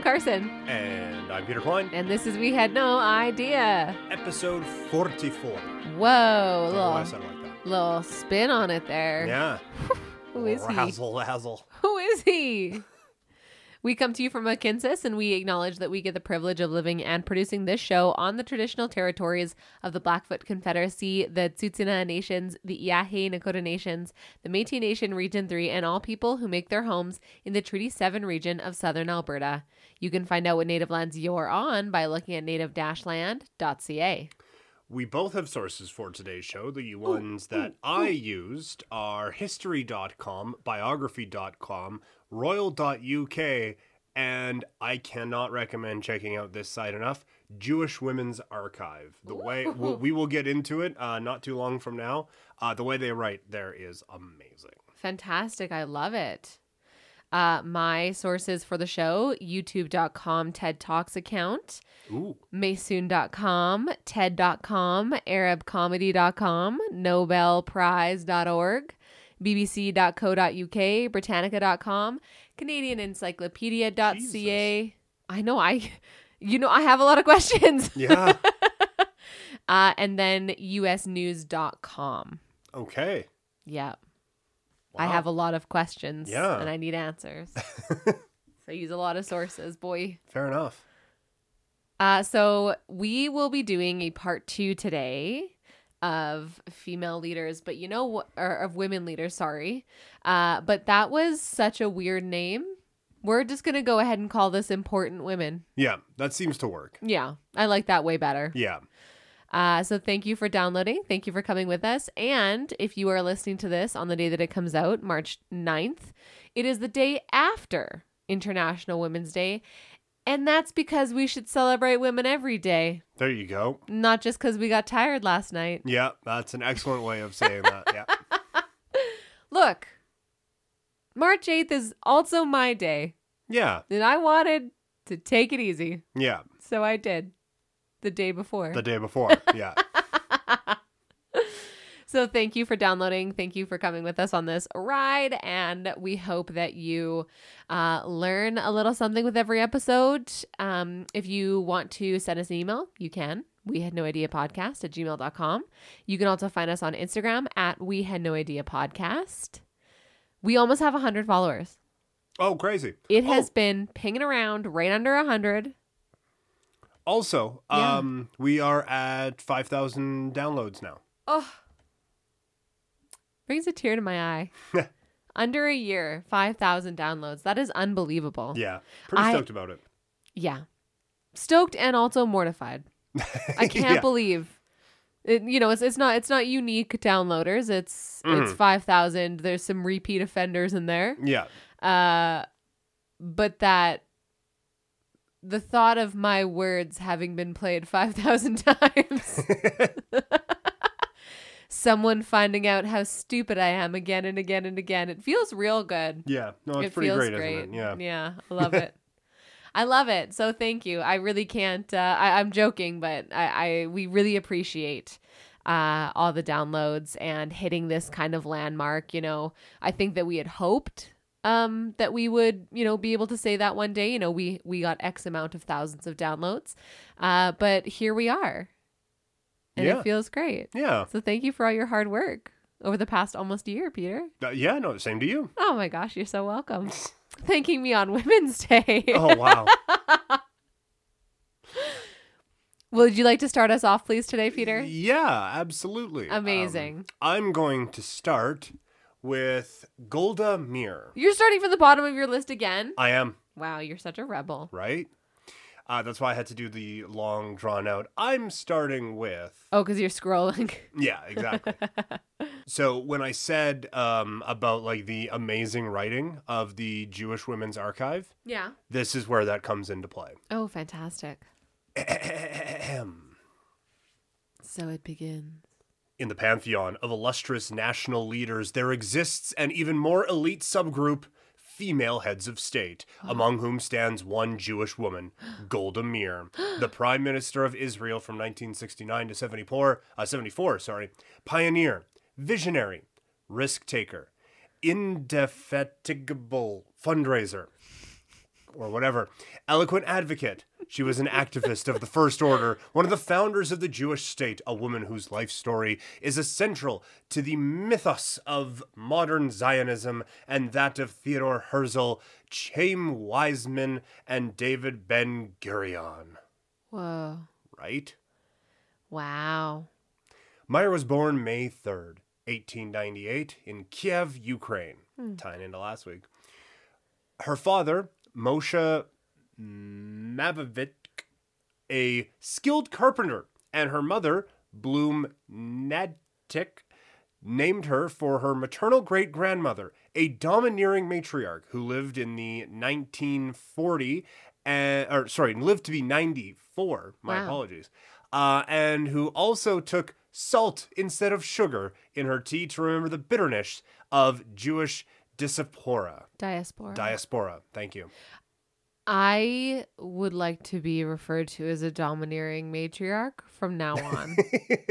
I'm Carson, And I'm Peter Klein. and this is We Had No Idea. Episode 44. Whoa, I don't know why I little, like little spin on it there. Yeah. Who is he? Razzle dazzle. Who is he? We come to you from Mohkinstsis, and we acknowledge that we get the privilege of living and producing this show on the traditional territories of the Blackfoot Confederacy, the Tsuut'ina Nations, the Iahe Nakota Nations, the Métis Nation Region 3, and all people who make their homes in the Treaty 7 region of southern Alberta. You can find out what native lands you're on by looking at native-land.ca. We both have sources for today's show. The ones that I used are history.com, biography.com, royal.uk, and I cannot recommend checking out this site enough Jewish Women's Archive. The way we we will get into it uh, not too long from now. Uh, the way they write there is amazing. Fantastic. I love it. Uh, my sources for the show youtube.com TED Talks account, Ooh. Maysoon.com, TED.com, ArabComedy.com, NobelPrize.org, BBC.co.uk, Britannica.com, CanadianEncyclopedia.ca. I know, I, you know, I have a lot of questions. Yeah. Uh, and then USNews.com. okay. Yeah. I have a lot of questions Yeah. and I need answers. so I use a lot of sources, boy. Fair enough. Uh, so we will be doing a part two today of female leaders, but you know or of women leaders, sorry. Uh, but that was such a weird name. We're just going to go ahead and call this important women. Yeah, that seems to work. Yeah, I like that way better. Yeah. Uh, so thank you for downloading. Thank you for coming with us. And if you are listening to this on the day that it comes out, March 9th, it is the day after International Women's Day. And that's because we should celebrate women every day, There you go. not just because we got tired last night. Yeah, that's an excellent way of saying that. Yeah. Look, March 8th is also my day, Yeah. and I wanted to take it easy. Yeah. So I did the day before. The day before. Yeah. So thank you for downloading. Thank you for coming with us on this ride. And we hope that you uh, learn a little something with every episode. Um, if you want to send us an email, you can. We had no idea podcast at gmail.com. You can also find us on Instagram at we had no idea podcast. We almost have 100 followers. Oh, crazy. It has Oh, been pinging around right under 100. also, Yeah. um, we are at 5,000 downloads now. Oh, brings a tear to my eye. Under a year, 5,000 downloads. That is unbelievable. Yeah. Pretty I- stoked about it. Yeah. Stoked and also mortified. I can't Yeah. believe it, you know, it's it's not it's not unique downloaders. It's it's Mhm. 5,000. There's some repeat offenders in there. Yeah. Uh but that the thought of my words having been played 5,000 times. Someone finding out how stupid I am again and again and again. It feels real good. yeah. No, it's it pretty great, great. isn't it? Yeah. Yeah, I love it. I love it. So thank you. I really can't. Uh, I, I'm joking, but I, I we really appreciate uh, all the downloads and hitting this kind of landmark. You know, I think that we had hoped um that we would you know be able to say that one day you know we we got x amount of thousands of downloads uh but here we are and Yeah. it feels great Yeah. so thank you for all your hard work over the past almost year peter Uh, yeah. No, same to you. Oh my gosh, you're so welcome. Thanking me on Women's Day. Oh, wow. Would you like to start us off, please, today, Peter? yeah, absolutely. Um, Amazing. I'm going to start with Golda Meir. You're starting from the bottom of your list again. I am. Wow, you're such a rebel. right? Uh, that's why I had to do the long drawn out. I'm starting with. Oh, because you're scrolling. Yeah, exactly. so when I said um, about like the amazing writing of the Jewish Women's Archive, yeah. this is where that comes into play. Oh, fantastic. So it begins. In the pantheon of illustrious national leaders, there exists an even more elite subgroup female heads of state, among whom stands one Jewish woman, Golda Meir, the Prime Minister of Israel from 1969 to 74, uh, 74, sorry, pioneer, visionary, risk taker, indefatigable fundraiser, or whatever. Eloquent advocate. She was an activist of the First Order, one of the founders of the Jewish state, a woman whose life story is essential to the mythos of modern Zionism and that of Theodore Herzl, Chaim Weizmann, and David Ben Gurion. Whoa. Right? Wow. Meir was born May 3rd, 1898, in Kiev, Ukraine, hmm. tying into last week. Her father, Moshe Mabovitch, a skilled carpenter, and her mother, Bloom Nadtik, named her for her maternal great grandmother, a domineering matriarch who lived in the 1940, uh, or sorry, lived to be 94. My Wow. apologies. Uh, and who also took salt instead of sugar in her tea to remember the bitterness of Jewish diaspora. Diaspora. Diaspora. Thank you. I would like to be referred to as a domineering matriarch from now on.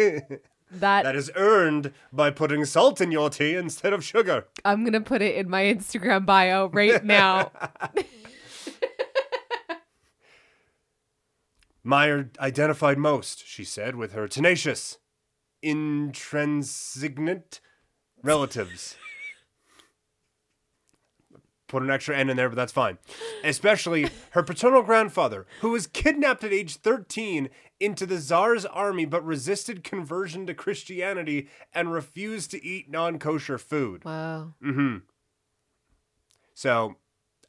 that, that is earned by putting salt in your tea instead of sugar. I'm going to put it in my Instagram bio right now. Meir identified most, she said, with her tenacious, intransigent relatives. Put an extra N in there, but that's fine. Especially her paternal grandfather, who was kidnapped at age 13 into the Tsar's army but resisted conversion to Christianity and refused to eat non kosher food. wow. Mm hmm. So,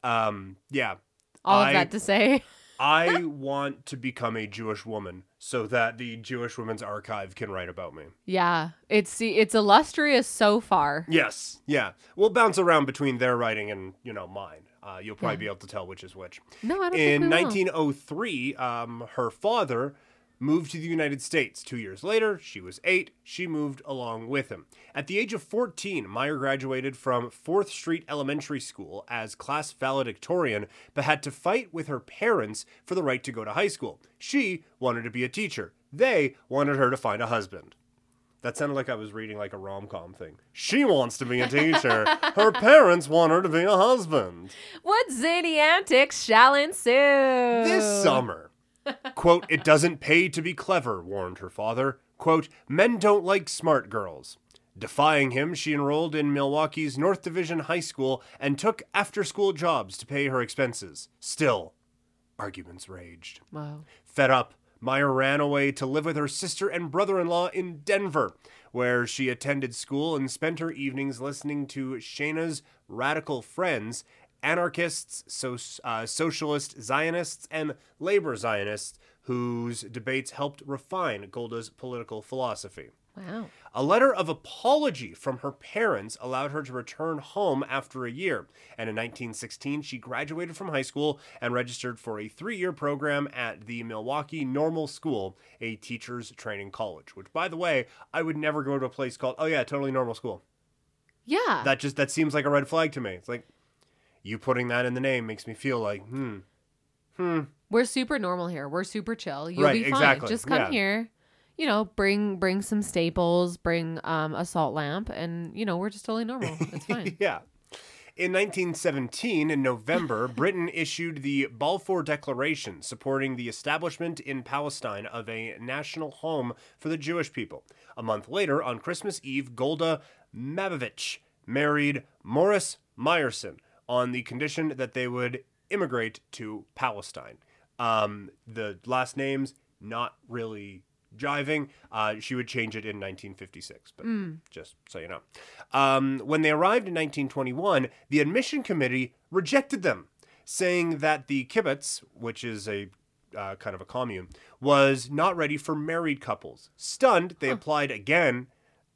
um, yeah. All I- of that to say. I want to become a Jewish woman so that the Jewish Women's Archive can write about me. Yeah. It's it's illustrious so far. Yes, yeah. We'll bounce around between their writing and, you know, mine. Uh, you'll probably Yeah. be able to tell which is which. No, I don't In think we 1903, um, her father moved to the United States. Two years later, she was eight. She moved along with him. At the age of 14, Meir graduated from 4th Street Elementary School as class valedictorian, but had to fight with her parents for the right to go to high school. She wanted to be a teacher. They wanted her to find a husband. That sounded like I was reading like a rom com thing. She wants to be a teacher. her parents want her to be a husband. What zany antics shall ensue? This summer. Quote, it doesn't pay to be clever, warned her father. Quote, men don't like smart girls. Defying him, she enrolled in Milwaukee's North Division High School and took after school jobs to pay her expenses. Still, arguments raged. Wow. Fed up, Meir ran away to live with her sister and brother in law in Denver, where she attended school and spent her evenings listening to Shayna's radical friends, anarchists, so, uh, socialist Zionists, and labor Zionists, whose debates helped refine Golda's political philosophy. Wow. A letter of apology from her parents allowed her to return home after a year. And in 1916, she graduated from high school and registered for a three year program at the Milwaukee Normal School, a teacher's training college. Which, by the way, I would never go to a place called, oh, yeah, totally normal school. Yeah. That just, that seems like a red flag to me. It's like, you putting that in the name makes me feel like, hmm, hmm. We're super normal here. We're super chill. You'll Right, be fine. exactly. Just come Yeah. here. You know, bring bring some staples, bring um a salt lamp, and you know we're just totally normal. It's fine. yeah. In 1917, in November, Britain issued the Balfour Declaration supporting the establishment in Palestine of a national home for the Jewish people. A month later, on Christmas Eve, Golda Mabovitch married Morris Meyerson on the condition that they would immigrate to Palestine. Um, the last names not really jiving. Uh, she would change it in 1956, but just so you know. Um, when they arrived in 1921, the admission committee rejected them, saying that the kibbutz, which is a uh, kind of a commune, was not ready for married couples. Stunned, they applied again.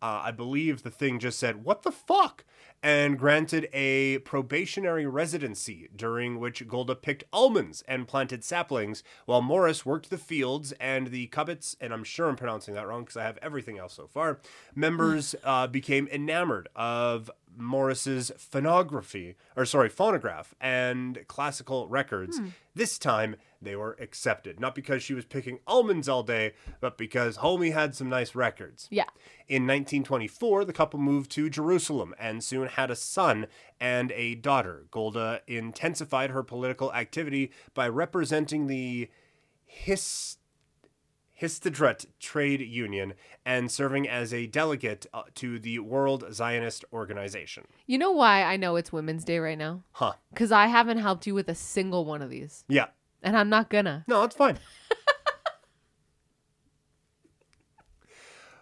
Uh, I believe the thing just said, What the fuck? And granted a probationary residency during which Golda picked almonds and planted saplings, while Morris worked the fields and the kibbutz, and I'm sure I'm pronouncing that wrong because I have everything else so far, members uh, became enamored of Morris's phonography, or sorry, phonograph and classical records. Hmm. This time they were accepted, not because she was picking almonds all day, but because Homie had some nice records. Yeah. In 1924, the couple moved to Jerusalem and soon had a son and a daughter. Golda intensified her political activity by representing the His Histadrut Trade Union and serving as a delegate uh, to the World Zionist Organization. You know why I know it's Women's Day right now? Huh. Because I haven't helped you with a single one of these. Yeah. And I'm not gonna. No, it's fine.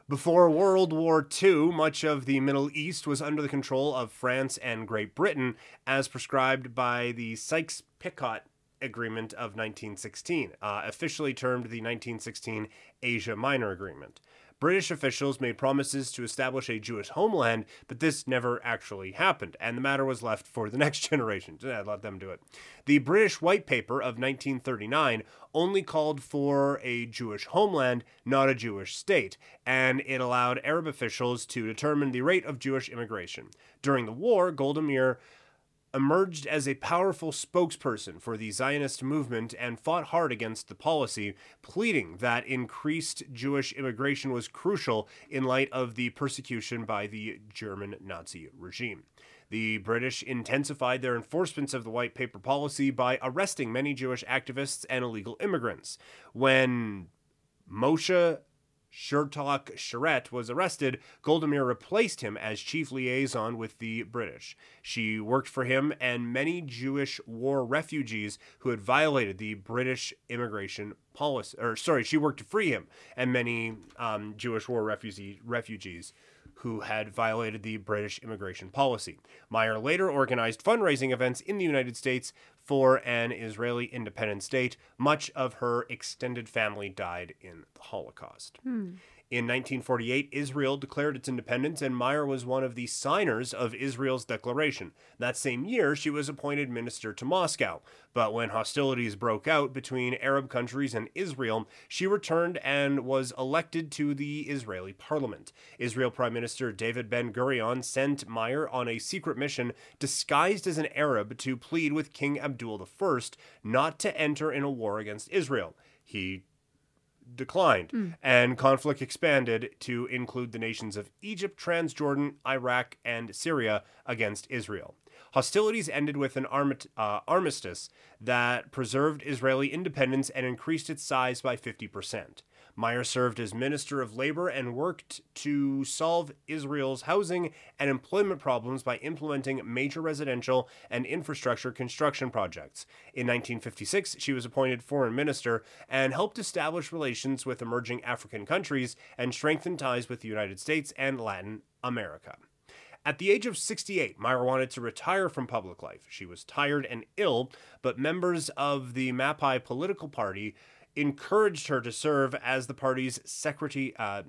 Before World War II, much of the Middle East was under the control of France and Great Britain, as prescribed by the Sykes Picot Agreement of 1916, uh, officially termed the 1916 Asia Minor Agreement. British officials made promises to establish a Jewish homeland, but this never actually happened, and the matter was left for the next generation. Yeah, let them do it. The British White Paper of 1939 only called for a Jewish homeland, not a Jewish state, and it allowed Arab officials to determine the rate of Jewish immigration. During the war, Golda Meir emerged as a powerful spokesperson for the Zionist movement and fought hard against the policy, pleading that increased Jewish immigration was crucial in light of the persecution by the German Nazi regime. The British intensified their enforcements of the white paper policy by arresting many Jewish activists and illegal immigrants. When Moshe Shertok Sharett was arrested, Golda Meir replaced him as chief liaison with the British. She worked for him and many Jewish war refugees who had violated the British immigration policy. Or sorry, she worked to free him and many um, Jewish war refugee refugees who had violated the British immigration policy. Meir later organized fundraising events in the United States for an Israeli independent state. Much of her extended family died in the Holocaust. Hmm. In 1948, Israel declared its independence, and Meir was one of the signers of Israel's declaration. That same year, she was appointed minister to Moscow. But when hostilities broke out between Arab countries and Israel, she returned and was elected to the Israeli parliament. Israel Prime Minister David Ben Gurion sent Meir on a secret mission disguised as an Arab to plead with King Abdul I not to enter in a war against Israel. He declined, and conflict expanded to include the nations of Egypt, Transjordan, Iraq, and Syria against Israel. Hostilities ended with an armit- uh, armistice that preserved Israeli independence and increased its size by 50%. Meir served as Minister of Labor and worked to solve Israel's housing and employment problems by implementing major residential and infrastructure construction projects. In 1956, she was appointed Foreign Minister and helped establish relations with emerging African countries and strengthen ties with the United States and Latin America. At the age of 68, Meir wanted to retire from public life. She was tired and ill, but members of the Mapai political party encouraged her to serve as the party's secretary, uh,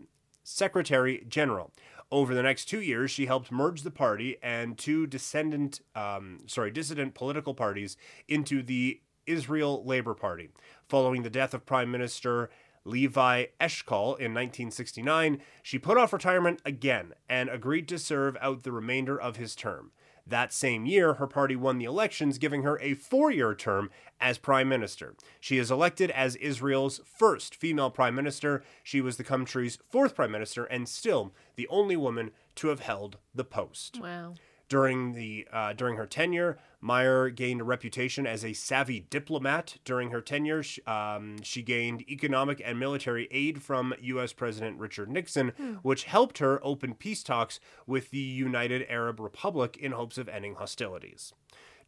secretary general. Over the next two years, she helped merge the party and two descendant, um, sorry, dissident political parties into the Israel Labor Party. Following the death of Prime Minister Levi Eshkol in 1969, she put off retirement again and agreed to serve out the remainder of his term. That same year, her party won the elections, giving her a four year term as prime minister. She is elected as Israel's first female prime minister. She was the country's fourth prime minister and still the only woman to have held the post. Wow. During the uh, during her tenure, Meir gained a reputation as a savvy diplomat. During her tenure, sh- um, she gained economic and military aid from U.S. President Richard Nixon, which helped her open peace talks with the United Arab Republic in hopes of ending hostilities.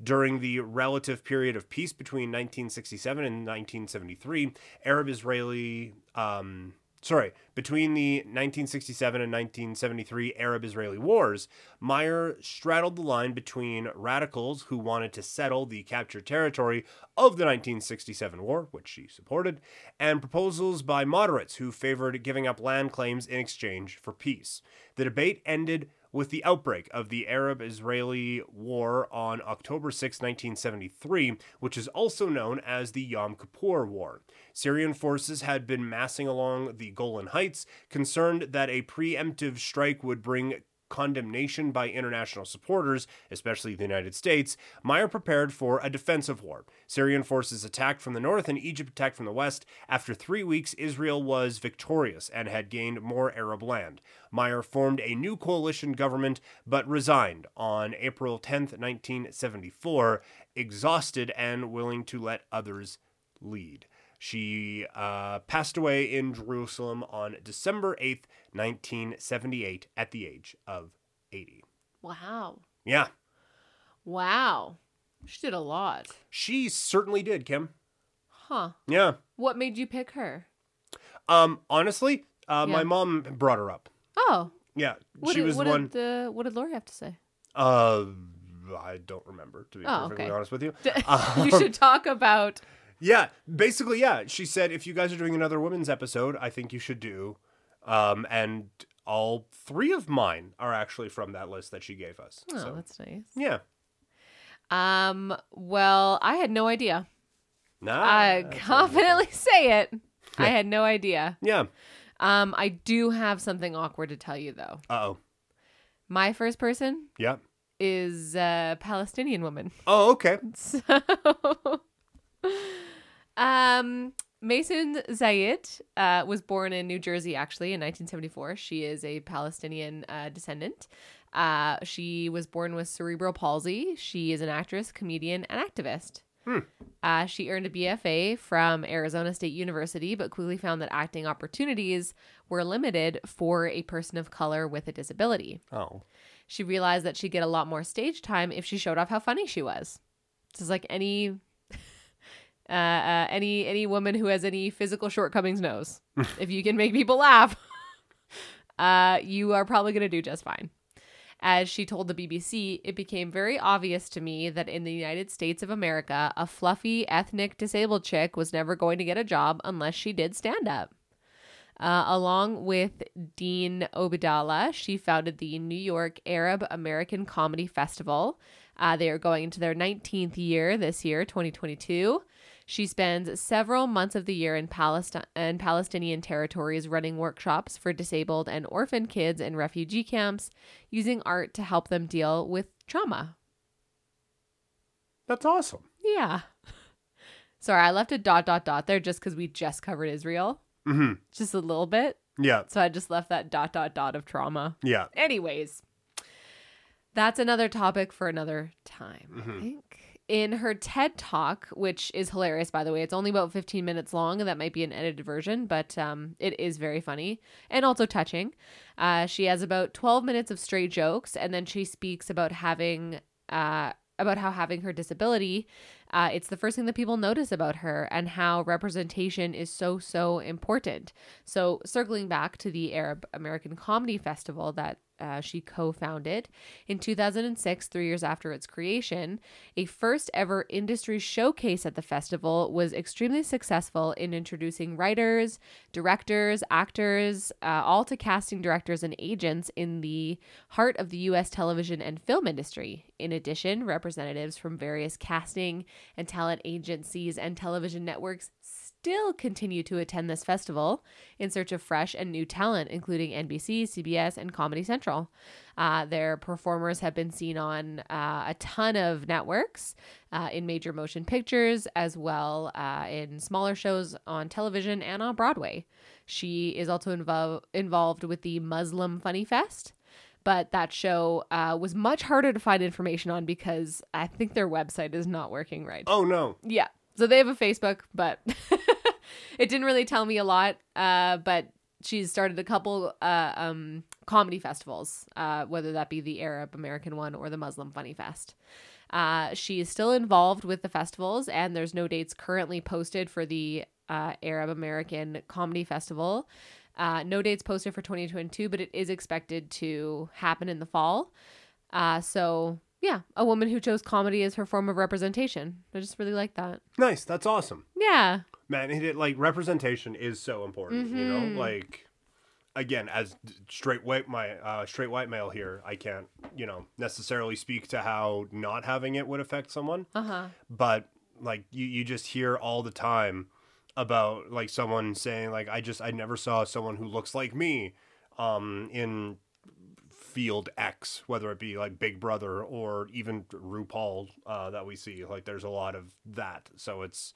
During the relative period of peace between 1967 and 1973, Arab Israeli um, sorry, between the 1967 and 1973 Arab Israeli wars, Meir straddled the line between radicals who wanted to settle the captured territory of the 1967 war, which she supported, and proposals by moderates who favored giving up land claims in exchange for peace. The debate ended with the outbreak of the Arab Israeli War on October 6, 1973, which is also known as the Yom Kippur War. Syrian forces had been massing along the Golan Heights, concerned that a preemptive strike would bring condemnation by international supporters, especially the United States, Meir prepared for a defensive war. Syrian forces attacked from the north and Egypt attacked from the west. After three weeks, Israel was victorious and had gained more Arab land. Meir formed a new coalition government but resigned on April 10, 1974, exhausted and willing to let others lead. She uh, passed away in Jerusalem on December 8th, 1978, at the age of 80. Wow. Yeah, Wow. She did a lot. she certainly did, Kim. Huh. Yeah. What made you pick her? Um, honestly, uh, my mom brought her up. Oh. Yeah, What she did, was what one. Did, uh, what did Lori have to say? Uh, I don't remember, to be Oh, perfectly okay. honest with you. you should talk about. Yeah, basically, yeah. She said if you guys are doing another women's episode, I think you should do. Um, and all three of mine are actually from that list that she gave us. Oh, so that's nice. yeah, Um. Well, I had no idea. nah, I confidently say it. I had no idea. Yeah. Um. I do have something awkward to tell you though. Uh oh. My first person Yeah. is a Palestinian woman. Oh, okay. So, um, Maysoon Zayid uh, was born in New Jersey, actually, in 1974. She is a Palestinian uh, descendant. Uh, she was born with cerebral palsy. She is an actress, comedian, and activist. Hmm. Uh, she earned a BFA from Arizona State University, but quickly found that acting opportunities were limited for a person of color with a disability Oh. she realized that she'd get a lot more stage time if she showed off how funny she was. This is like any uh, uh any any woman who has any physical shortcomings knows. if you can make people laugh, uh you are probably going to do just fine. As she told the BBC, it became very obvious to me that in the United States of America, a fluffy ethnic disabled chick was never going to get a job unless she did stand up. Uh, along with Dean Obeidallah, she founded the New York Arab American Comedy Festival. Uh, they are going into their 19th year this year, 2022. She spends several months of the year in Palestine and Palestinian territories running workshops for disabled and orphan kids in refugee camps, using art to help them deal with trauma. That's awesome. Yeah. Sorry, I left a dot dot dot there just because we just covered Israel, Mm-hmm. just a little bit. Yeah. So I just left that dot dot dot of trauma. Yeah. Anyways, that's another topic for another time, I think. In her TED talk, which is hilarious, by the way, it's only about 15 minutes long, and that might be an edited version, but um, it is very funny and also touching. Uh, she has about 12 minutes of straight jokes, and then she speaks about having. Uh, about how having her disability, uh, it's the first thing that people notice about her, and how representation is so so important. So, circling back to the Arab American Comedy Festival that uh, she co founded in 2006, three years after its creation, a first ever industry showcase at the festival was extremely successful in introducing writers, directors, actors, uh, all to casting directors and agents in the heart of the U.S. television and film industry. In addition, representatives from various casting and talent agencies and television networks still continue to attend this festival in search of fresh and new talent, including NBC, CBS, and Comedy Central. Uh, their performers have been seen on uh, a ton of networks, uh, in major motion pictures, as well uh, in smaller shows on television and on Broadway. She is also invo- involved with the Muslim Funny Fest. But that show uh, was much harder to find information on because I think their website is not working right. Oh no. Yeah. So they have a Facebook, but it didn't really tell me a lot. Uh, but she's started a couple uh, um, comedy festivals, uh, whether that be the Arab American one or the Muslim Funny Fest. Uh, she is still involved with the festivals, and there's no dates currently posted for the uh, Arab American Comedy Festival. Uh, no dates posted for 2022, but it is expected to happen in the fall. Uh, so, yeah, a woman who chose comedy as her form of representation. I just really like that. Nice. That's awesome. Yeah. Man, it, it- like representation is so important, you Mhm. know? Like again, as straight white my uh straight white male here, I can't, you know, necessarily speak to how not having it would affect someone, Uh huh. but like you you just hear all the time about like someone saying like I just I never saw someone who looks like me um in field X, whether it be like Big Brother or even RuPaul uh, that we see. Like there's a lot of that. So it's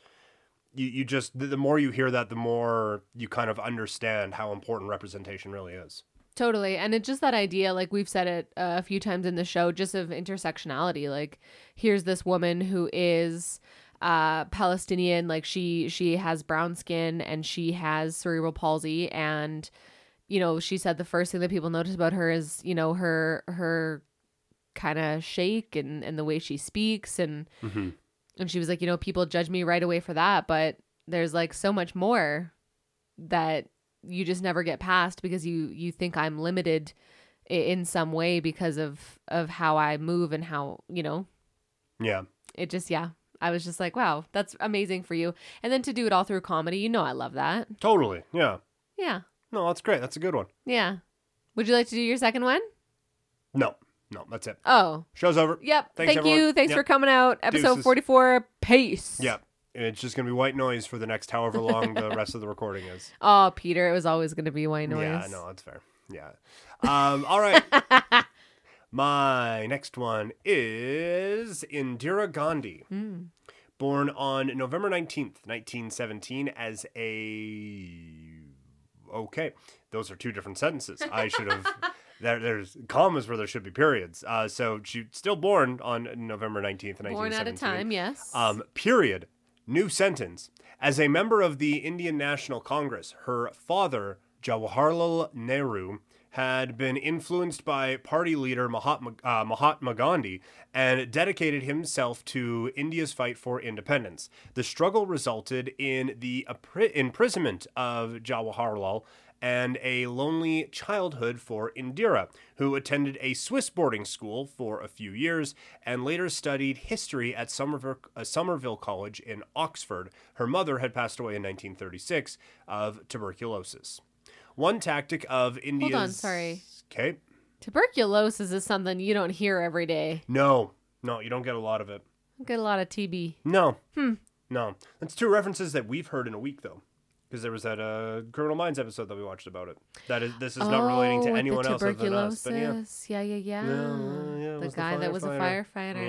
you, you just the, the more you hear that, the more you kind of understand how important representation really is. Totally. And it's just that idea, like we've said it uh, a few times in the show, just of intersectionality. Like, here's this woman who is uh Palestinian, like she she has brown skin and she has cerebral palsy and you know, she said the first thing that people notice about her is, you know, her her kind of shake and and the way she speaks and Mm-hmm. And she was like, you know, people judge me right away for that, but there's like so much more that you just never get past because you you think I'm limited in some way because of of how I move and how, you know, Yeah. it just yeah. I was just like, wow, that's amazing for you. And then to do it all through comedy, you know I love that. Totally. Yeah. Yeah. No, that's great. That's a good one. Yeah. Would you like to do your second one? No. No, that's it. Oh, Show's over. yep. Thanks, Thank you. Thanks Yep. for coming out. Episode Deuces. 44. Peace. Yeah. It's just gonna be white noise for the next however long the rest of the recording is. Oh, Peter, it was always going to be white noise. Yeah, no, that's fair. Yeah. Um, all right. My next one is Indira Gandhi, Hmm. born on November 19th, 1917, as a. Okay, those are two different sentences. I should have. There, there's commas where there should be periods. Uh, so she's still born on November 19th, 1917. Born at a time, yes. Um, period. New sentence. As a member of the Indian National Congress, her father, Jawaharlal Nehru, had been influenced by party leader Mahatma, uh, Mahatma Gandhi and dedicated himself to India's fight for independence. The struggle resulted in the imprisonment of Jawaharlal and a lonely childhood for Indira, who attended a Swiss boarding school for a few years and later studied history at Somerville, uh, Somerville College in Oxford. Her mother had passed away in 1936 of tuberculosis. One tactic of India's. on, sorry. Okay. Tuberculosis is something you don't hear every day. No, no, you don't get a lot of it. Get a lot of TB. No. Hmm. No. That's two references that we've heard in a week, though. Because there was that uh, Criminal Minds episode that we watched about it. That is, this is not relating Oh, to anyone the else other than us. But yeah. tuberculosis. yeah, yeah, yeah. Yeah, yeah, the guy that was a firefighter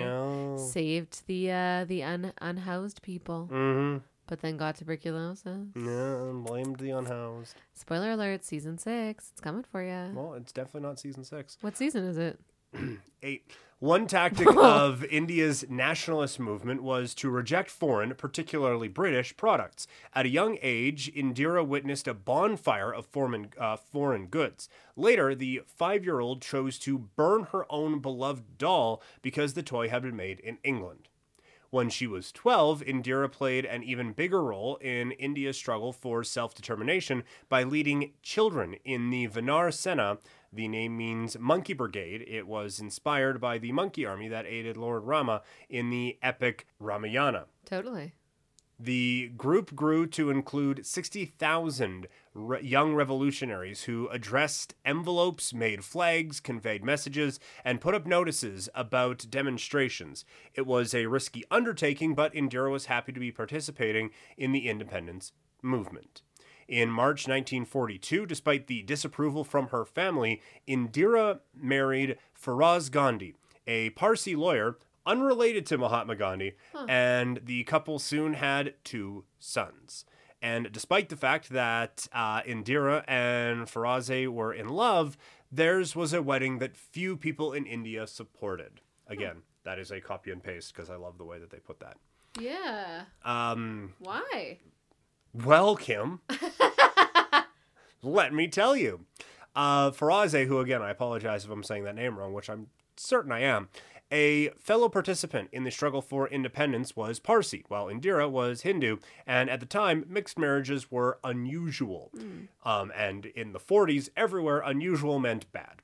Yeah. saved the uh, the un- unhoused people, Mm-hmm. but then got tuberculosis. Yeah, and blamed the unhoused. Spoiler alert: season six. It's coming for you. Well, it's definitely not season six. What season is it? Eight. One tactic of India's nationalist movement was to reject foreign, particularly British, products. At a young age, Indira witnessed a bonfire of foreign, uh, foreign goods. Later, the five year old chose to burn her own beloved doll because the toy had been made in England. When she was 12, Indira played an even bigger role in India's struggle for self determination by leading children in the Vanar Sena. The name means Monkey Brigade. It was inspired by the monkey army that aided Lord Rama in the epic Ramayana. Totally. The group grew to include 60,000 re- young revolutionaries who addressed envelopes, made flags, conveyed messages, and put up notices about demonstrations. It was a risky undertaking, but Indira was happy to be participating in the independence movement. In March 1942, despite the disapproval from her family, Indira married Faraz Gandhi, a Parsi lawyer unrelated to Mahatma Gandhi, and the couple soon had two sons. And despite the fact that uh, Indira and Faraze were in love, theirs was a wedding that few people in India supported. Again, that is a copy and paste because I love the way that they put that. Yeah. Um, Why? Well, Kim, let me tell you. Uh, Faraze, who again, I apologize if I'm saying that name wrong, which I'm certain I am, a fellow participant in the struggle for independence was Parsi, while Indira was Hindu, and at the time, mixed marriages were unusual. Um, and in the 40s, everywhere unusual meant bad.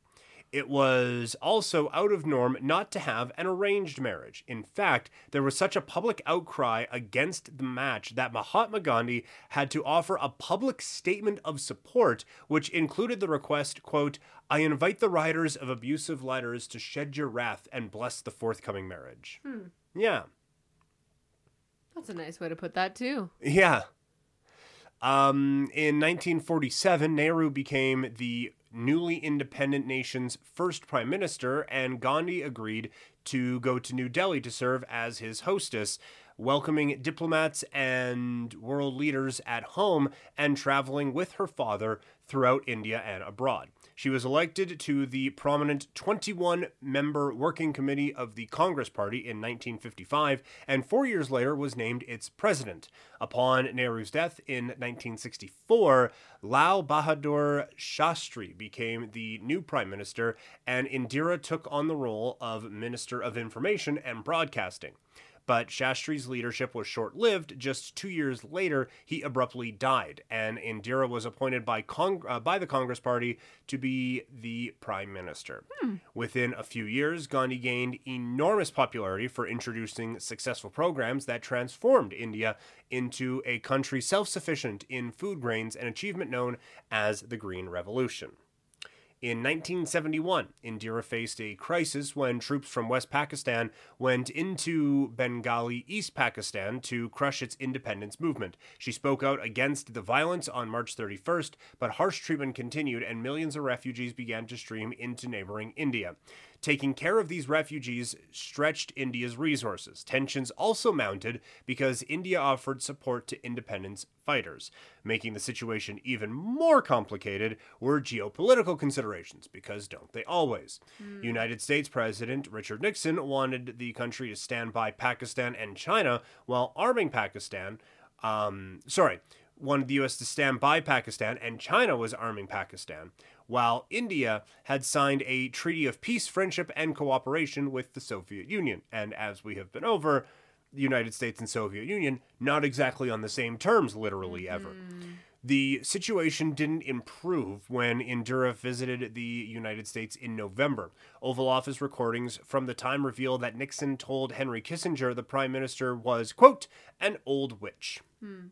It was also out of norm not to have an arranged marriage. In fact, there was such a public outcry against the match that Mahatma Gandhi had to offer a public statement of support, which included the request, quote, I invite the writers of abusive letters to shed your wrath and bless the forthcoming marriage. Yeah. That's a nice way to put that too. Yeah. Um, in 1947, Nehru became the newly independent nation's first prime minister, and Gandhi agreed to go to New Delhi to serve as his hostess, welcoming diplomats and world leaders at home and traveling with her father throughout India and abroad. She was elected to the prominent 21 member working committee of the Congress Party in 1955 and four years later was named its president. Upon Nehru's death in 1964, Lal Bahadur Shastri became the new prime minister and Indira took on the role of Minister of Information and Broadcasting but Shastri's leadership was short lived. Just two years later, he abruptly died, and Indira was appointed by, Cong- uh, by the Congress Party to be the prime minister. Hmm. Within a few years, Gandhi gained enormous popularity for introducing successful programs that transformed India into a country self sufficient in food grains, an achievement known as the Green Revolution. In 1971, Indira faced a crisis when troops from West Pakistan went into Bengali East Pakistan to crush its independence movement. She spoke out against the violence on March 31st, but harsh treatment continued and millions of refugees began to stream into neighboring India. Taking care of these refugees stretched India's resources. Tensions also mounted because India offered support to independence fighters. Making the situation even more complicated were geopolitical considerations, because don't they always? Mm. United States President Richard Nixon wanted the country to stand by Pakistan and China while arming Pakistan. Um, sorry, wanted the U.S. to stand by Pakistan, and China was arming Pakistan while India had signed a treaty of peace, friendship, and cooperation with the Soviet Union. And as we have been over, the United States and Soviet Union not exactly on the same terms, literally mm-hmm. ever. The situation didn't improve when Indira visited the United States in November. Oval Office recordings from the time reveal that Nixon told Henry Kissinger the prime minister was, quote, an old witch. Hmm.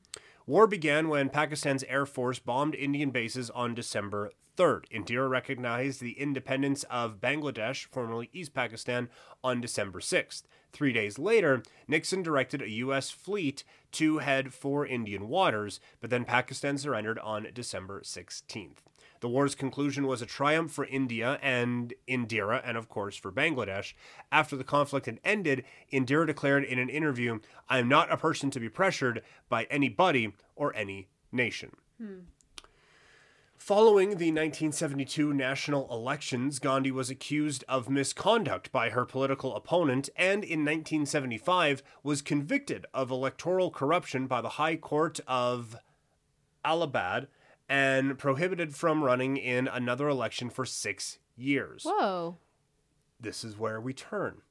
War began when Pakistan's Air Force bombed Indian bases on December 3rd. Indira recognized the independence of Bangladesh, formerly East Pakistan, on December 6th. Three days later, Nixon directed a U.S. fleet to head for Indian waters, but then Pakistan surrendered on December 16th. The war's conclusion was a triumph for India and Indira, and of course for Bangladesh. After the conflict had ended, Indira declared in an interview, I am not a person to be pressured by anybody or any nation. Hmm. Following the 1972 national elections, Gandhi was accused of misconduct by her political opponent and in 1975 was convicted of electoral corruption by the High Court of Allahabad and prohibited from running in another election for six years. Whoa. This is where we turn.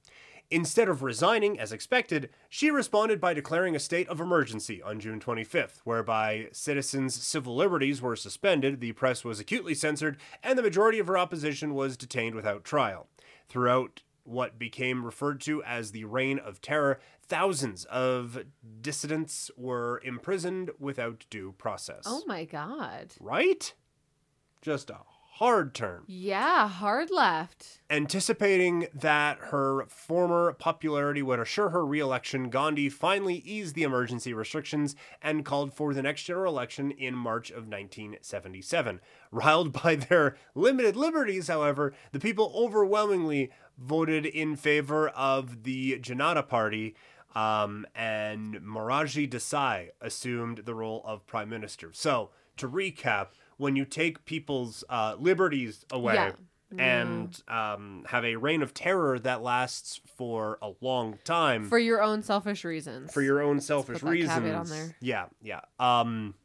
Instead of resigning as expected, she responded by declaring a state of emergency on June 25th, whereby citizens' civil liberties were suspended, the press was acutely censored, and the majority of her opposition was detained without trial. Throughout what became referred to as the Reign of Terror, thousands of dissidents were imprisoned without due process. Oh my god. Right? Just a hard turn. Yeah, hard left. Anticipating that her former popularity would assure her reelection, Gandhi finally eased the emergency restrictions and called for the next general election in March of 1977. Riled by their limited liberties, however, the people overwhelmingly voted in favor of the Janata Party. Um, and Morarji Desai assumed the role of prime minister. So, to recap, when you take people's uh, liberties away yeah. and um, have a reign of terror that lasts for a long time for your own selfish reasons. For your own selfish reasons. Yeah, yeah. Um,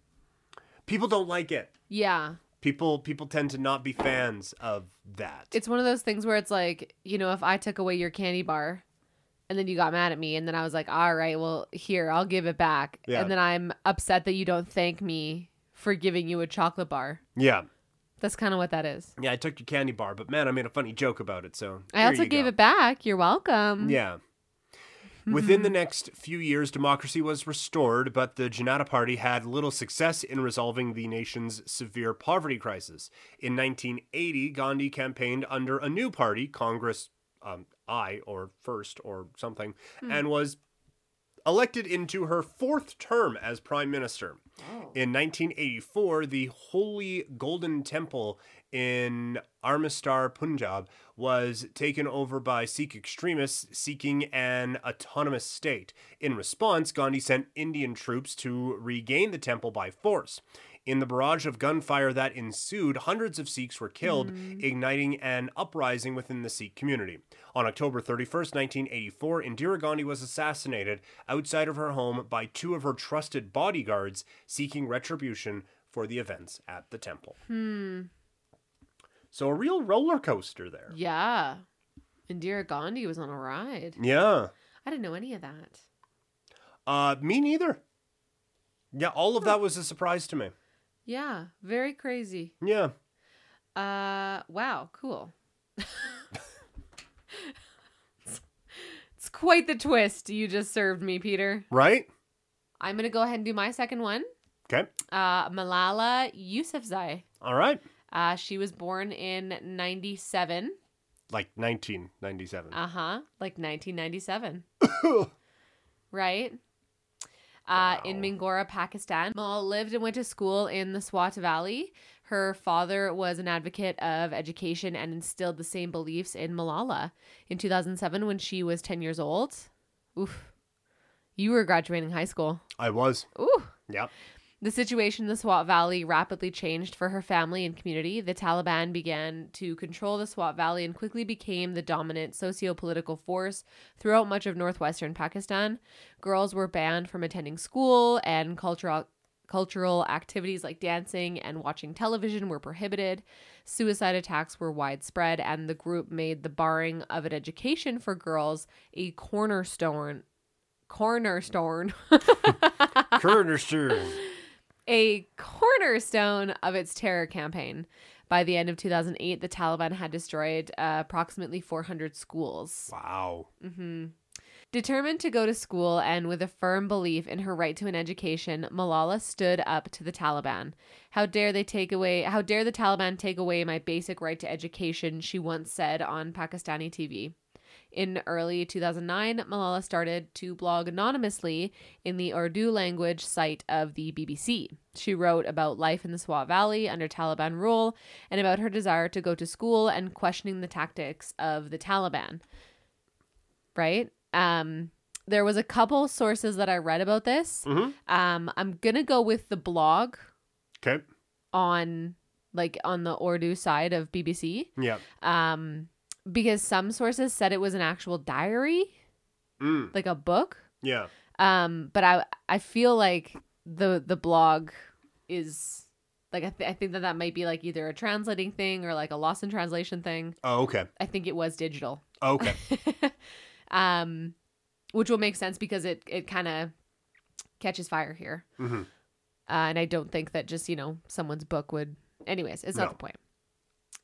people don't like it. Yeah. People people tend to not be fans of that. It's one of those things where it's like, you know, if I took away your candy bar, and then you got mad at me and then i was like all right well here i'll give it back yeah. and then i'm upset that you don't thank me for giving you a chocolate bar. Yeah. That's kind of what that is. Yeah, I took your candy bar, but man, I made a funny joke about it, so. I also gave go. it back. You're welcome. Yeah. Within the next few years, democracy was restored, but the Janata Party had little success in resolving the nation's severe poverty crisis. In 1980, Gandhi campaigned under a new party, Congress um, I, or First, or something, hmm. and was elected into her fourth term as prime minister. In 1984, the Holy Golden Temple in Amritsar, Punjab, was taken over by Sikh extremists seeking an autonomous state. In response, Gandhi sent Indian troops to regain the temple by force. In the barrage of gunfire that ensued, hundreds of Sikhs were killed, igniting an uprising within the Sikh community. On October 31st, 1984, Indira Gandhi was assassinated outside of her home by two of her trusted bodyguards seeking retribution for the events at the temple. Hmm. So a real roller coaster there. Yeah. Indira Gandhi was on a ride. Yeah. I didn't know any of that. Uh, me neither. Yeah, all of that was a surprise to me. Yeah. Very crazy. Yeah. Uh wow, cool. it's, it's quite the twist you just served me, Peter. Right? I'm gonna go ahead and do my second one. Okay. Uh Malala Yousafzai. All right. Uh she was born in 97. Like 1997. Uh-huh. Like 1997. right? Uh, In Wow. Mingora, Pakistan. Malala lived and went to school in the Swat Valley. Her father was an advocate of education and instilled the same beliefs in Malala. In 2007, when she was 10 years old, oof, you were graduating high school. I was. Ooh. Yeah. The situation in the Swat Valley rapidly changed for her family and community. The Taliban began to control the Swat Valley and quickly became the dominant socio political force throughout much of northwestern Pakistan. Girls were banned from attending school, and cultural cultural activities like dancing and watching television were prohibited. Suicide attacks were widespread, and the group made the barring of an education for girls a cornerstone cornerstone Kurdister. A cornerstone of its terror campaign. By the end of 2008, the Taliban had destroyed uh, approximately 400 schools. wow. Mm-hmm. Determined to go to school and with a firm belief in her right to an education, Malala stood up to the Taliban. How dare they take away how dare the Taliban take away my basic right to education, she once said on Pakistani TV. In early 2009, Malala started to blog anonymously in the Urdu language site of the BBC. She wrote about life in the Swat Valley under Taliban rule and about her desire to go to school and questioning the tactics of the Taliban. Right? Um there was a couple sources that I read about this. Mhm. Um I'm going to go with the blog Okay. on like on the Urdu side of BBC Yeah. um because some sources said it was an actual diary Mm. like a book Yeah. um but i i feel like the the blog is like I, th- I think that that might be like either a translating thing or like a loss in translation thing Oh, okay. i think it was digital Okay. um which will make sense because it it kind of catches fire here hmm Uh, and I don't think that just, you know, someone's book would. Anyways, it's not No. the point.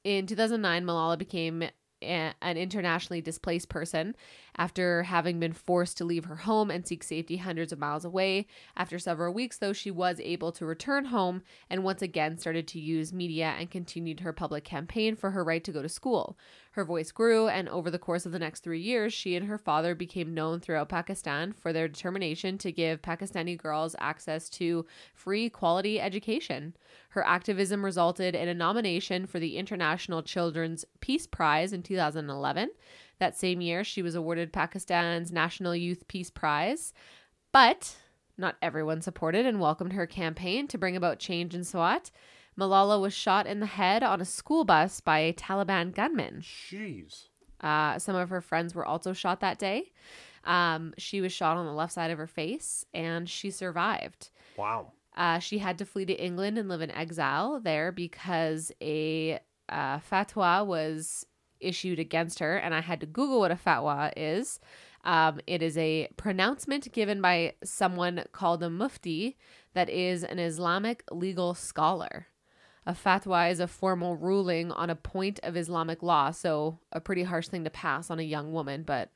In 2009, Malala became an internationally displaced person after having been forced to leave her home and seek safety hundreds of miles away. After several weeks, though, she was able to return home and once again started to use media and continued her public campaign for her right to go to school. Her voice grew, and over the course of the next three years, she and her father became known throughout Pakistan for their determination to give Pakistani girls access to free quality education. Her activism resulted in a nomination for the International Children's Peace Prize in 2011. That same year, she was awarded Pakistan's National Youth Peace Prize. But not everyone supported and welcomed her campaign to bring about change in Swat. Malala was shot in the head on a school bus by a Taliban gunman. Jeez. Uh, some of her friends were also shot that day. Um, she was shot on the left side of her face and she survived. Wow. Uh, she had to flee to England and live in exile there because a uh, fatwa was issued against her. And I had to Google what a fatwa is. Um, it is a pronouncement given by someone called a mufti that is an Islamic legal scholar. A fatwa is a formal ruling on a point of Islamic law, so a pretty harsh thing to pass on a young woman, but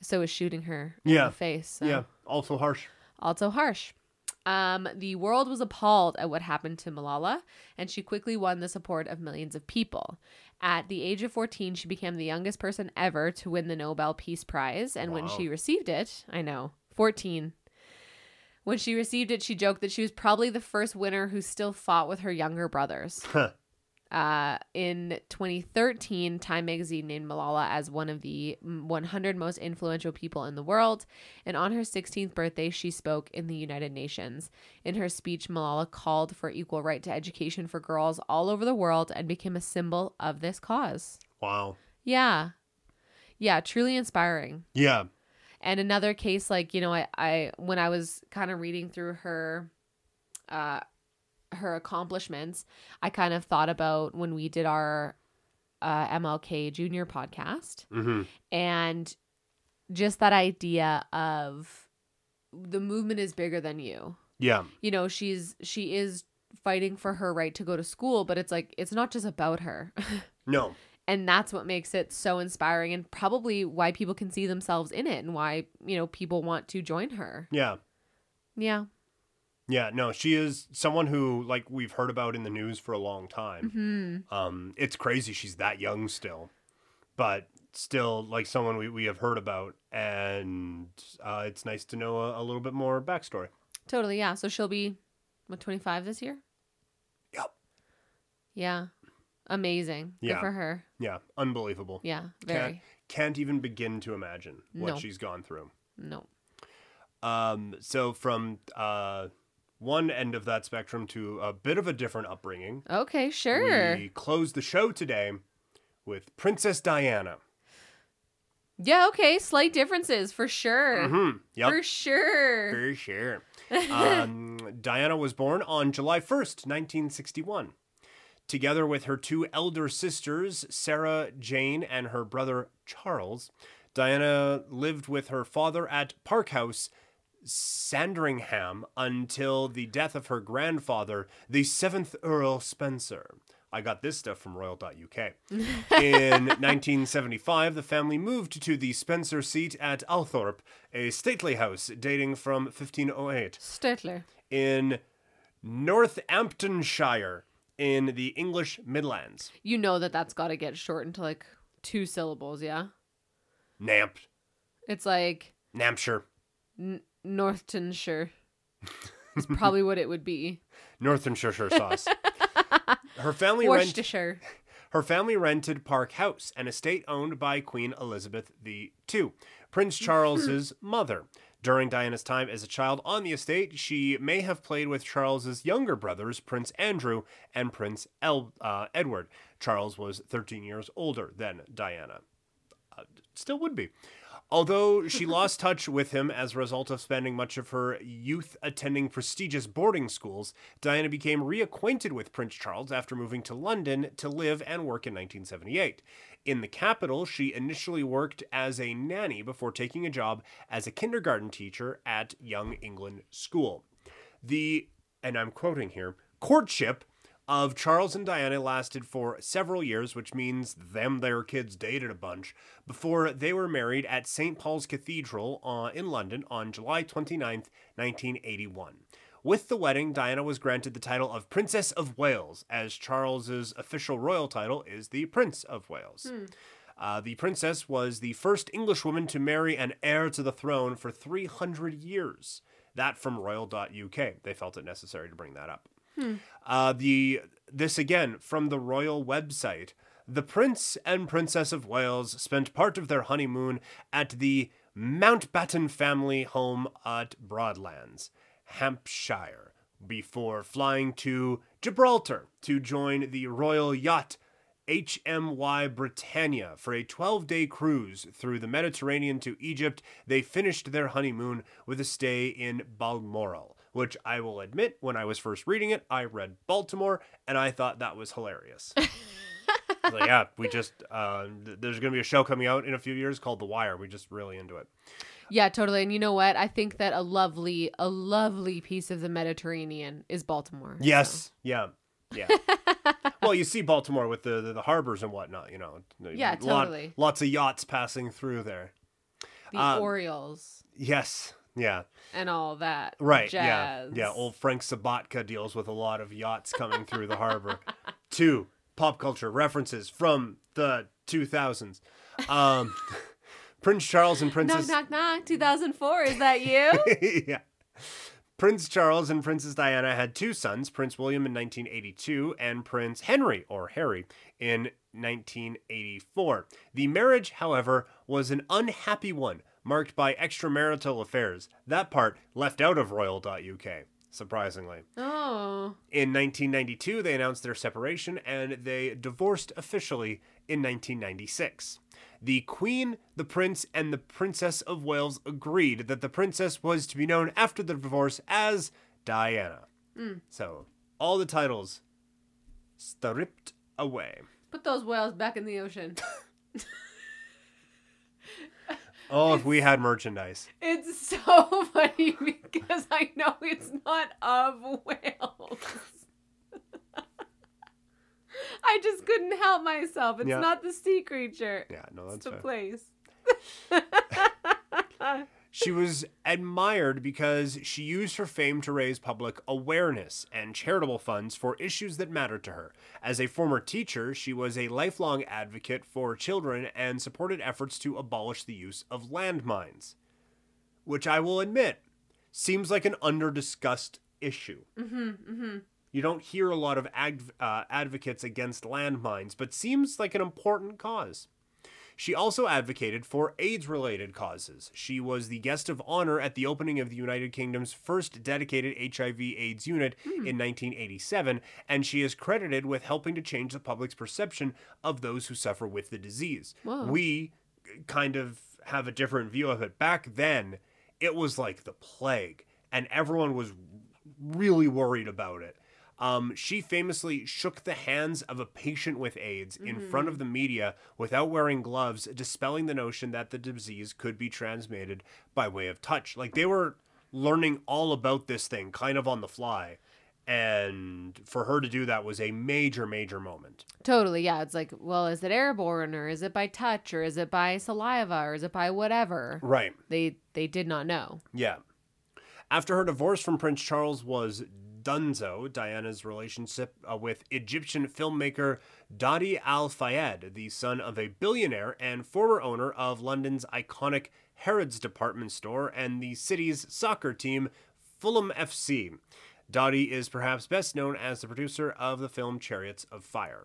so is shooting her in the face. so Yeah. Also harsh. also harsh. Um, the world was appalled at what happened to Malala, and she quickly won the support of millions of people. At the age of 14, she became the youngest person ever to win the Nobel Peace Prize, and when she received it, I know, 14. When she received it, she joked that she was probably the first winner who still fought with her younger brothers. Uh, in 2013, Time magazine named Malala as one of the mm, 100 most influential people in the world. And on her 16th birthday, she spoke in the United Nations. In her speech, Malala called for equal right to education for girls all over the world and became a symbol of this cause. Wow. Yeah. Yeah, truly inspiring. Yeah. And another case, like, you know, I, I when I was kind of reading through her uh her accomplishments, I kind of thought about when we did our uh MLK junior podcast hmm and just that idea of the movement is bigger than you. Yeah. You know, she's she is fighting for her right to go to school, but it's like it's not just about her. No. and that's what makes it so inspiring and probably why people can see themselves in it and why you know people want to join her Yeah. yeah Yeah. No. She is someone who, like, we've heard about in the news for a long time. hmm Um, it's crazy she's that young still, but still like someone we, we have heard about, and uh, it's nice to know a, a little bit more backstory. totally yeah so she'll be what 25 this year Yep. yeah amazing good Yeah. for her Yeah, unbelievable. yeah Can't, very can't even begin to imagine what No. she's gone through. no Um, so from uh, one end of that spectrum to a bit of a different upbringing, okay sure we close the show today with Princess Diana. yeah okay slight differences for sure Mm-hmm. Yep. for sure For sure. um, Diana was born on July 1st, 1961. Together with her two elder sisters, Sarah Jane and her brother Charles, Diana lived with her father at Park House, Sandringham, until the death of her grandfather, the seventh Earl Spencer. I got this stuff from royal.uk. In 1975, the family moved to the Spencer seat at Althorp, a stately house dating from 1508 Stetler. in Northamptonshire in the English Midlands. you know that that's got to get shortened to like two syllables yeah Namp, it's like Nampshire, N- Northamptonshire is probably what it would be. Northamptonshire sauce. Her family rent, Worcestershire. her family rented Park House, an estate owned by Queen Elizabeth II, Prince Charles's mother. During Diana's time as a child on the estate, she may have played with Charles's younger brothers, Prince Andrew and Prince El- uh, Edward. Charles was 13 years older than Diana. Uh, still would be. Although she lost touch with him as a result of spending much of her youth attending prestigious boarding schools, Diana became reacquainted with Prince Charles after moving to London to live and work in 1978. In the capital, she initially worked as a nanny before taking a job as a kindergarten teacher at Young England School. The, and I'm quoting here, courtship of Charles and Diana lasted for several years, which means them their kids dated a bunch, before they were married at St. Paul's Cathedral uh, in London on July 29th, 1981. With the wedding, Diana was granted the title of Princess of Wales, as Charles's official royal title is the Prince of Wales. Uh, the princess was the first Englishwoman to marry an heir to the throne for 300 years. That from royal.uk. They felt it necessary to bring that up. Uh, the this again from the royal website. The Prince and Princess of Wales spent part of their honeymoon at the Mountbatten family home at Broadlands, Hampshire, before flying to Gibraltar to join the royal yacht HMY Britannia for a 12 day cruise through the Mediterranean to Egypt. They finished their honeymoon with a stay in Balmoral, which I will admit, when I was first reading it, I read Baltimore and I thought that was hilarious. Like, yeah, we just, uh, th- there's going to be a show coming out in a few years called The Wire. We just really into it. Yeah, totally. And you know what? I think that a lovely, a lovely piece of the Mediterranean is Baltimore. Yes. Yeah. Yeah. well, you see Baltimore with the, the, the harbors and whatnot, you know. Yeah, Lot- totally. lots of yachts passing through there. The Um, Orioles Yes. Yeah. and all that. Right. Jazz. Yeah. Yeah. Old Frank Sobotka deals with a lot of yachts coming through the harbor. Two pop culture references from the 2000s. Um, Prince Charles and Knock, Princess. knock, knock. 2004. Is that you? yeah. Prince Charles and Princess Diana had two sons, Prince William in 1982 and Prince Henry, or Harry, in 1984. The marriage, however, was an unhappy one, marked by extramarital affairs. That part left out of royal.uk, surprisingly. Oh. In 1992, they announced their separation and they divorced officially in 1996. The Queen, the Prince, and the Princess of Wales agreed that the princess was to be known after the divorce as Diana. Hmm. So, all the titles stripped away. Put those whales back in the ocean. Oh, if we had merchandise. It's so funny because I know it's not of whales. I just couldn't help myself. It's Yeah. not the sea creature. Yeah, no, It's that's the fair. place. She was admired because she used her fame to raise public awareness and charitable funds for issues that mattered to her. As a former teacher, she was a lifelong advocate for children and supported efforts to abolish the use of landmines, which I will admit seems like an under-discussed issue. Mm-hmm, mm-hmm. You don't hear a lot of ag- uh, advocates against landmines, but seems like an important cause. She also advocated for AIDS related causes. She was the guest of honor at the opening of the United Kingdom's first dedicated HIV AIDS unit hmm. in 1987, and she is credited with helping to change the public's perception of those who suffer with the disease. Whoa. We kind of have a different view of it. Back then, it was like the plague, and everyone was really worried about it. Um, she famously shook the hands of a patient with AIDS in front of the media without wearing gloves, dispelling the notion that the disease could be transmitted by way of touch. Like they were learning all about this thing kind of on the fly. And for her to do that was a major, major moment. Totally, yeah. It's like, well, is it airborne or is it by touch or is it by saliva or is it by whatever? Right. They they did not know. Yeah. After her divorce from Prince Charles was Dunzo, Diana's relationship uh, with Egyptian filmmaker Dodi Al Fayed, the son of a billionaire and former owner of London's iconic Harrods department store and the city's soccer team, Fulham FC. Dodi is perhaps best known as the producer of the film Chariots of Fire.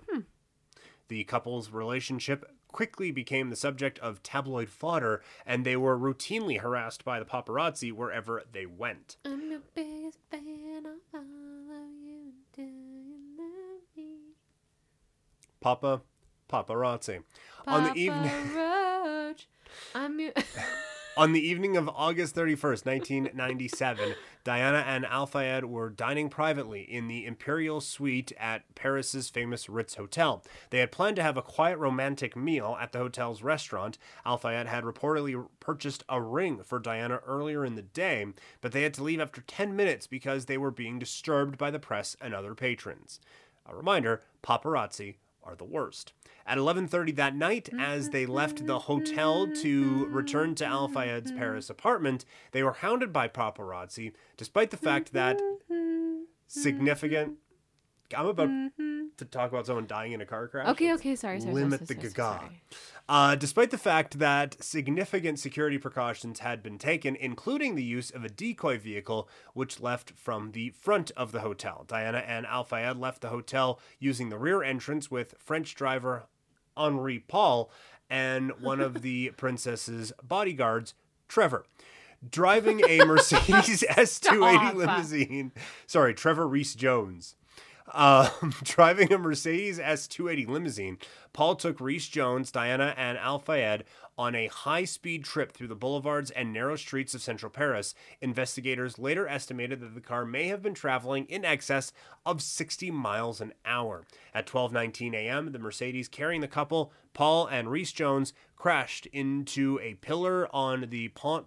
The couple's relationship quickly became the subject of tabloid fodder, and they were routinely harassed by the paparazzi wherever they went. I'm your biggest fan. I'll follow you until you love me. Papa paparazzi. On the evening Roach. I'm your. on the evening of August 31st, 1997, Diana and Al Fayed were dining privately in the Imperial Suite at Paris's famous Ritz Hotel. They had planned to have a quiet romantic meal at the hotel's restaurant. Al Fayed had reportedly purchased a ring for Diana earlier in the day, but they had to leave after 10 minutes because they were being disturbed by the press and other patrons. A reminder, paparazzi are the worst. At 11:30 that night, as they left the hotel to return to Al Fayed's Paris apartment, they were hounded by paparazzi, despite the fact that significant. I'm about to talk about someone dying in a car crash. Okay, okay, sorry, sorry. Limit sorry, the sorry, gaga. sorry. Uh, despite the fact that significant security precautions had been taken, including the use of a decoy vehicle which left from the front of the hotel. Diana and Al Fayed left the hotel using the rear entrance with French driver Henri Paul and one of the princess's bodyguards, Trevor. Driving a Mercedes S280 limousine. Sorry, Trevor Rees Jones. Um, driving a Mercedes S280 limousine, Paul took Rees Jones, Diana, and Al Fayed on a high speed trip through the boulevards and narrow streets of central Paris. Investigators later estimated that the car may have been traveling in excess of 60 miles an hour. At 12:19 a.m., the Mercedes carrying the couple, Paul and Rees Jones, crashed into a pillar on the Pont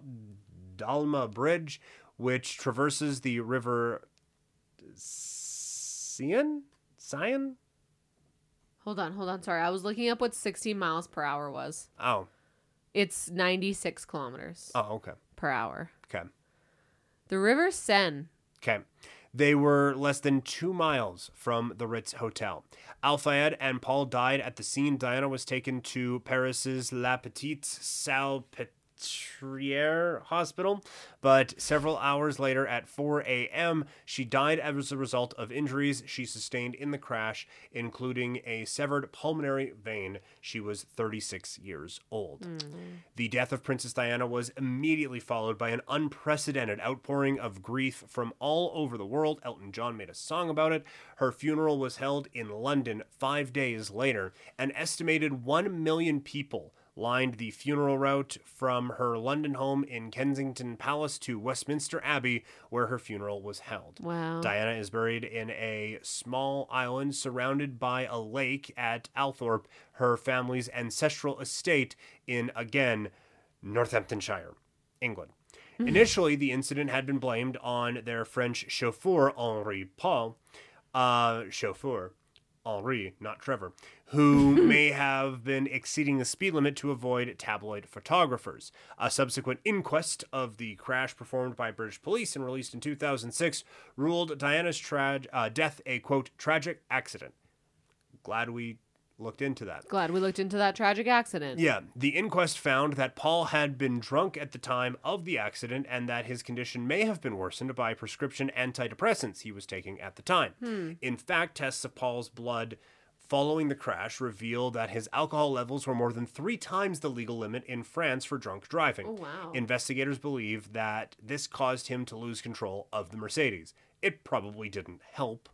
d'Alma Bridge, which traverses the river Seine? Seine? Hold on, hold on. Sorry, I was looking up what 60 miles per hour was. Oh, It's 96 kilometers oh, okay, per hour. okay, The River Seine. okay. They were less than two miles from the Ritz Hotel. Al Fayed and Paul died at the scene. Diana was taken to Paris's La Petite Salpêtrière Trier Hospital, but several hours later at 4 a.m., she died as a result of injuries she sustained in the crash, including a severed pulmonary vein. She was 36 years old. Mm. The death of Princess Diana was immediately followed by an unprecedented outpouring of grief from all over the world. Elton John made a song about it. Her funeral was held in London five days later. An estimated 1 million people lined the funeral route from her London home in Kensington Palace to Westminster Abbey, where her funeral was held. Wow. Diana is buried in a small island surrounded by a lake at Althorp, her family's ancestral estate in, again, Northamptonshire, England. Initially, the incident had been blamed on their French chauffeur, Henri Paul, uh, chauffeur, Henri, not Trevor, who may have been exceeding the speed limit to avoid tabloid photographers. A subsequent inquest of the crash performed by British police and released in 2006 ruled Diana's tra- uh, death a quote tragic accident. Glad we looked into that. Glad we looked into that tragic accident. Yeah, the inquest found that Paul had been drunk at the time of the accident and that his condition may have been worsened by prescription antidepressants he was taking at the time. Hmm. In fact, tests of Paul's blood following the crash revealed that his alcohol levels were more than three times the legal limit in France for drunk driving. Oh, wow. Investigators believe that this caused him to lose control of the Mercedes. It probably didn't help.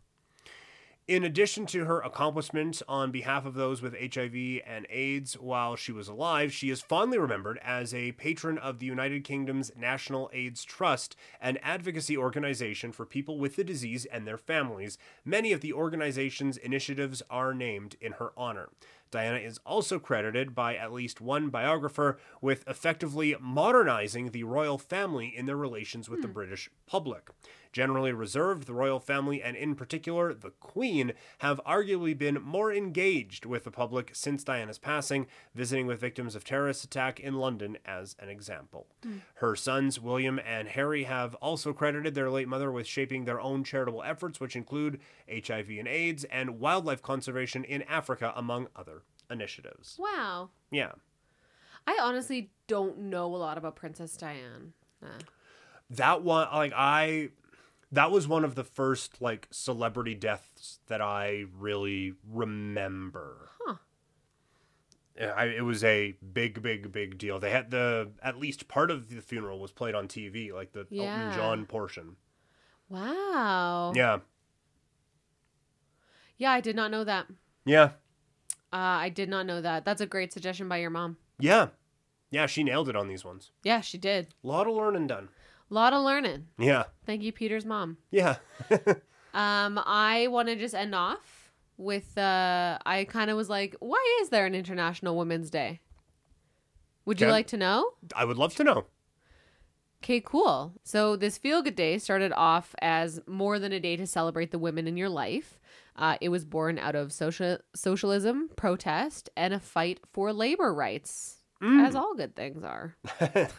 In addition to her accomplishments on behalf of those with HIV and AIDS while she was alive, she is fondly remembered as a patron of the United Kingdom's National AIDS Trust, an advocacy organization for people with the disease and their families. Many of the organization's initiatives are named in her honor. Diana is also credited by at least one biographer with effectively modernizing the royal family in their relations with the hmm. British public. Generally reserved, the royal family, and in particular the Queen, have arguably been more engaged with the public since Diana's passing, visiting with victims of terrorist attack in London as an example. Hmm. Her sons, William and Harry, have also credited their late mother with shaping their own charitable efforts, which include HIV and AIDS and wildlife conservation in Africa, among other initiatives. Wow. Yeah. I honestly don't know a lot about Princess Diane. Uh, that one like i that was one of the first like celebrity deaths that i really remember Huh. I, it was a big big big deal they had the at least part of the funeral was played on tv like the Yeah. elton john portion wow. yeah Yeah, I did not know that. yeah Uh, I did not know that. That's a great suggestion by your mom. yeah yeah she nailed it on these ones Yeah, she did. a lot of learning done lot of learning. yeah Thank you, Peter's mom. yeah Um, I want to just end off with uh, I kind of was like, why is there an International Women's Day? Would you Okay. like to know? i would love to know Okay, cool. So this feel good day started off as more than a day to celebrate the women in your life. Uh, it was born out of social socialism, protest, and a fight for labor rights, as all good things are.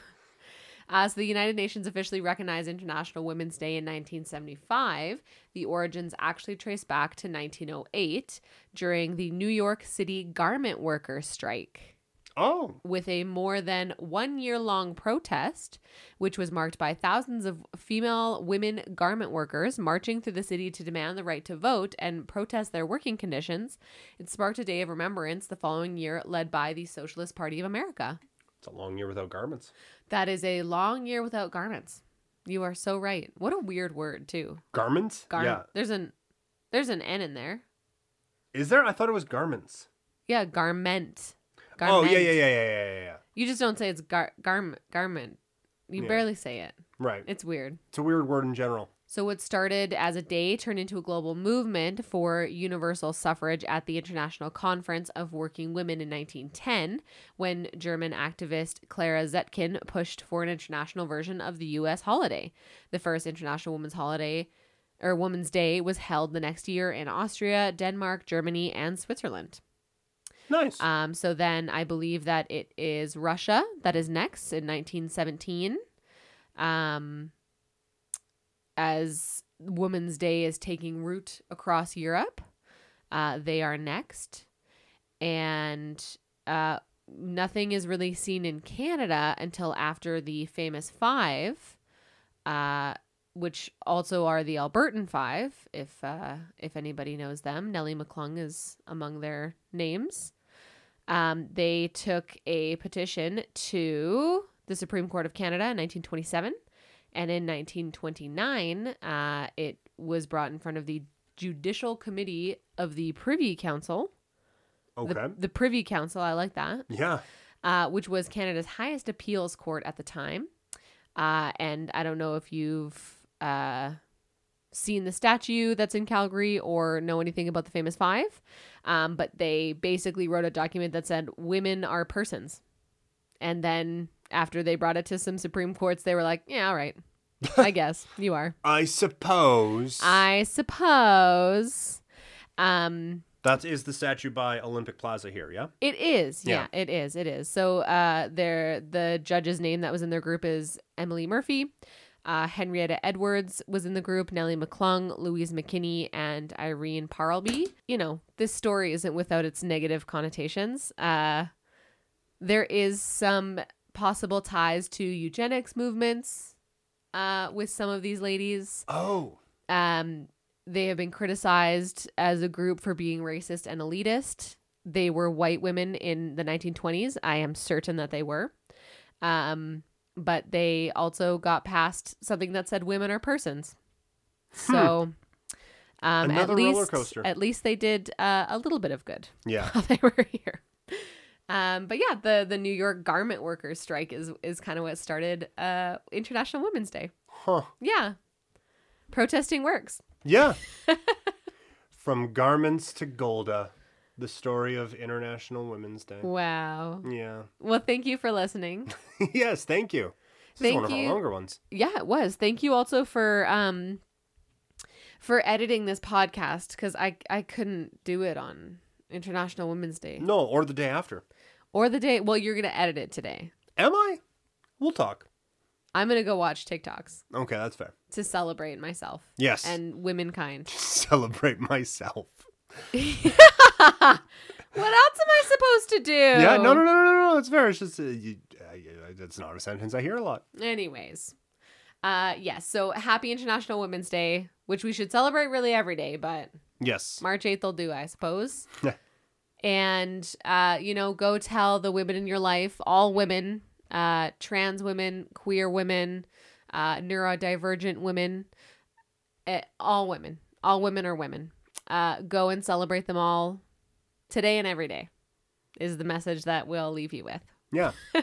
As the United Nations officially recognized International Women's Day in 1975, the origins actually trace back to 1908 during the New York City garment workers strike oh with a more than one year long protest, which was marked by thousands of female women garment workers marching through the city to demand the right to vote and protest their working conditions. It sparked a day of remembrance the following year, led by the Socialist Party of America. it's a long year without garments That is a long year without garments. You are so right. What a weird word, too. garments Gar- yeah There's an there's an N in there. is there i thought it was garments Yeah, garment. Oh yeah yeah yeah yeah yeah yeah, yeah. You just don't say it's gar- garment garment. You Yeah. barely say it. right It's weird. It's a weird word in general. So, what started as a day turned into a global movement for universal suffrage at the International Conference of Working Women in 1910, when German activist Clara Zetkin pushed for an international version of the U.S. holiday. The first International Women's Holiday or Women's Day was held the next year in Austria, Denmark, Germany, and Switzerland. Nice. Um, so then I believe that it is Russia that is next in 1917. Um, as Women's Day is taking root across Europe, uh, they are next. And uh, nothing is really seen in Canada until after the famous five, uh, which also are the Albertan Five. If uh, if anybody knows them, Nellie McClung is among their names. Um, they took a petition to the Supreme Court of Canada in 1927, and in 1929, uh, it was brought in front of the Judicial Committee of the Privy Council. Okay. The, the Privy Council, I like that yeah. uh, which was Canada's highest appeals court at the time. Uh, and I don't know if you've uh, seen the statue that's in Calgary or know anything about the famous five, um, but they basically wrote a document that said women are persons. And then after they brought it to some Supreme Courts, they were like, yeah, all right. I guess you are. I suppose I suppose. Um, that is the statue by Olympic Plaza here. Yeah. It is. Yeah. Yeah, it is. It is. So uh their the judge's name that was in their group is Emily Murphy. Uh, Henrietta Edwards was in the group, Nellie McClung, Louise McKinney, and Irene Parlby. You know, this story isn't without its negative connotations. Uh, there is some possible ties to eugenics movements uh, with some of these ladies. Oh. Um, they have been criticized as a group for being racist and elitist. They were white women in the 1920s. I am certain that they were. Um, but they also got past something that said women are persons. So, um, Hmm. Another at least, roller coaster. At least they did uh, a little bit of good Yeah. while they were here. Um, but yeah, the the New York garment workers strike is is kind of what started uh, International Women's Day. Huh. Yeah, protesting works. Yeah. From garments to Golda, the story of International Women's Day. Wow. Yeah. Well, thank you for listening. yes, thank you. This Thank is one of you. our longer ones. yeah, it was. Thank you also for um for editing this podcast because I I couldn't do it on International Women's Day No, or the day after. or the day. Well, you're gonna edit it today. Am I? We'll talk. I'm gonna go watch TikToks Okay, that's fair. to celebrate myself Yes. and womankind. celebrate myself. What else am I supposed to do? Yeah, no, no, no, no, no, no. It's fair. It's just uh, you, uh, it's not a sentence I hear a lot. Anyways, uh, yes. So happy International Women's Day, which we should celebrate really every day, but Yes. March 8th will do, I suppose. Yeah. and, uh, you know, go tell the women in your life, all women, uh, trans women, queer women, uh, neurodivergent women, eh, all women, all women are women. Uh, go and celebrate them all today and every day is the message that we'll leave you with. Yeah.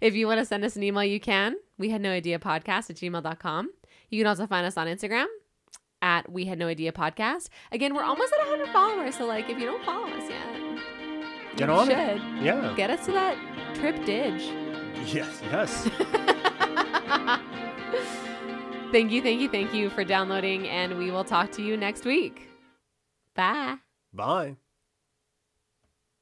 if you want to send us an email, you can. We had no idea podcast at gmail.com. You can also find us on Instagram at we had no idea podcast. Again, we're almost at 100 followers. So, like, if you don't follow us yet, Get you on should. it. Yeah. Get us to that trip dig. Yes. Yes. thank you, thank you, thank you for downloading, and we will talk to you next week. Bye. Bye.